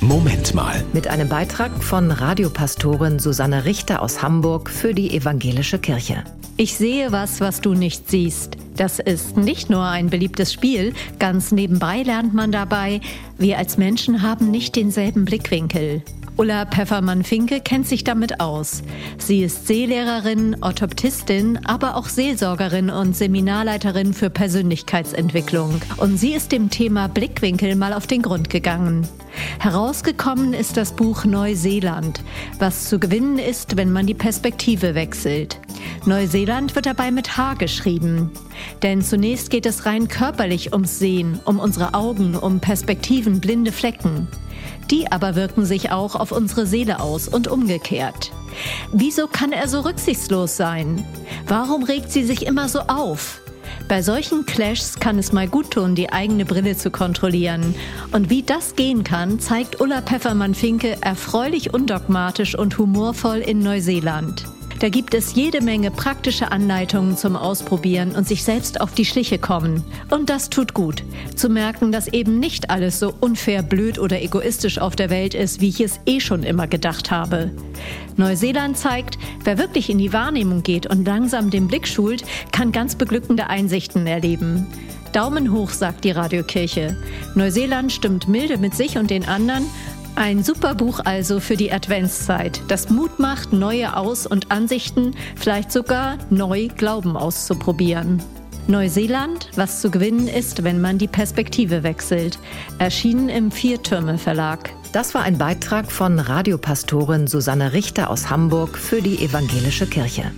Moment mal. Mit einem Beitrag von Radiopastorin Susanne Richter aus Hamburg für die Evangelische Kirche. Ich sehe was, was du nicht siehst. Das ist nicht nur ein beliebtes Spiel, ganz nebenbei lernt man dabei, wir als Menschen haben nicht denselben Blickwinkel. Ulla Peffermann-Finke kennt sich damit aus. Sie ist Seelehrerin, Orthoptistin, aber auch Seelsorgerin und Seminarleiterin für Persönlichkeitsentwicklung. Und sie ist dem Thema Blickwinkel mal auf den Grund gegangen. Herausgekommen ist das Buch Neuseeland, was zu gewinnen ist, wenn man die Perspektive wechselt. Neuseeland wird dabei mit H geschrieben. Denn zunächst geht es rein körperlich ums Sehen, um unsere Augen, um Perspektiven, blinde Flecken. Die aber wirken sich auch auf unsere Seele aus und umgekehrt. Wieso kann er so rücksichtslos sein? Warum regt sie sich immer so auf? Bei solchen Clashs kann es mal gut tun, die eigene Brille zu kontrollieren. Und wie das gehen kann, zeigt Ulla Peffermann-Finke erfreulich undogmatisch und humorvoll in Neuseeland. Da gibt es jede Menge praktische Anleitungen zum Ausprobieren und sich selbst auf die Schliche kommen. Und das tut gut, zu merken, dass eben nicht alles so unfair, blöd oder egoistisch auf der Welt ist, wie ich es eh schon immer gedacht habe. Neuseeland zeigt, wer wirklich in die Wahrnehmung geht und langsam den Blick schult, kann ganz beglückende Einsichten erleben. Daumen hoch, sagt die Radiokirche. Neuseeland stimmt milde mit sich und den anderen ein super Buch also für die Adventszeit, das Mut macht, neue Aus- und Ansichten, vielleicht sogar neu Glauben auszuprobieren. Neuseeland, was zu gewinnen ist, wenn man die Perspektive wechselt. Erschienen im Viertürme Verlag. Das war ein Beitrag von Radiopastorin Susanne Richter aus Hamburg für die Evangelische Kirche.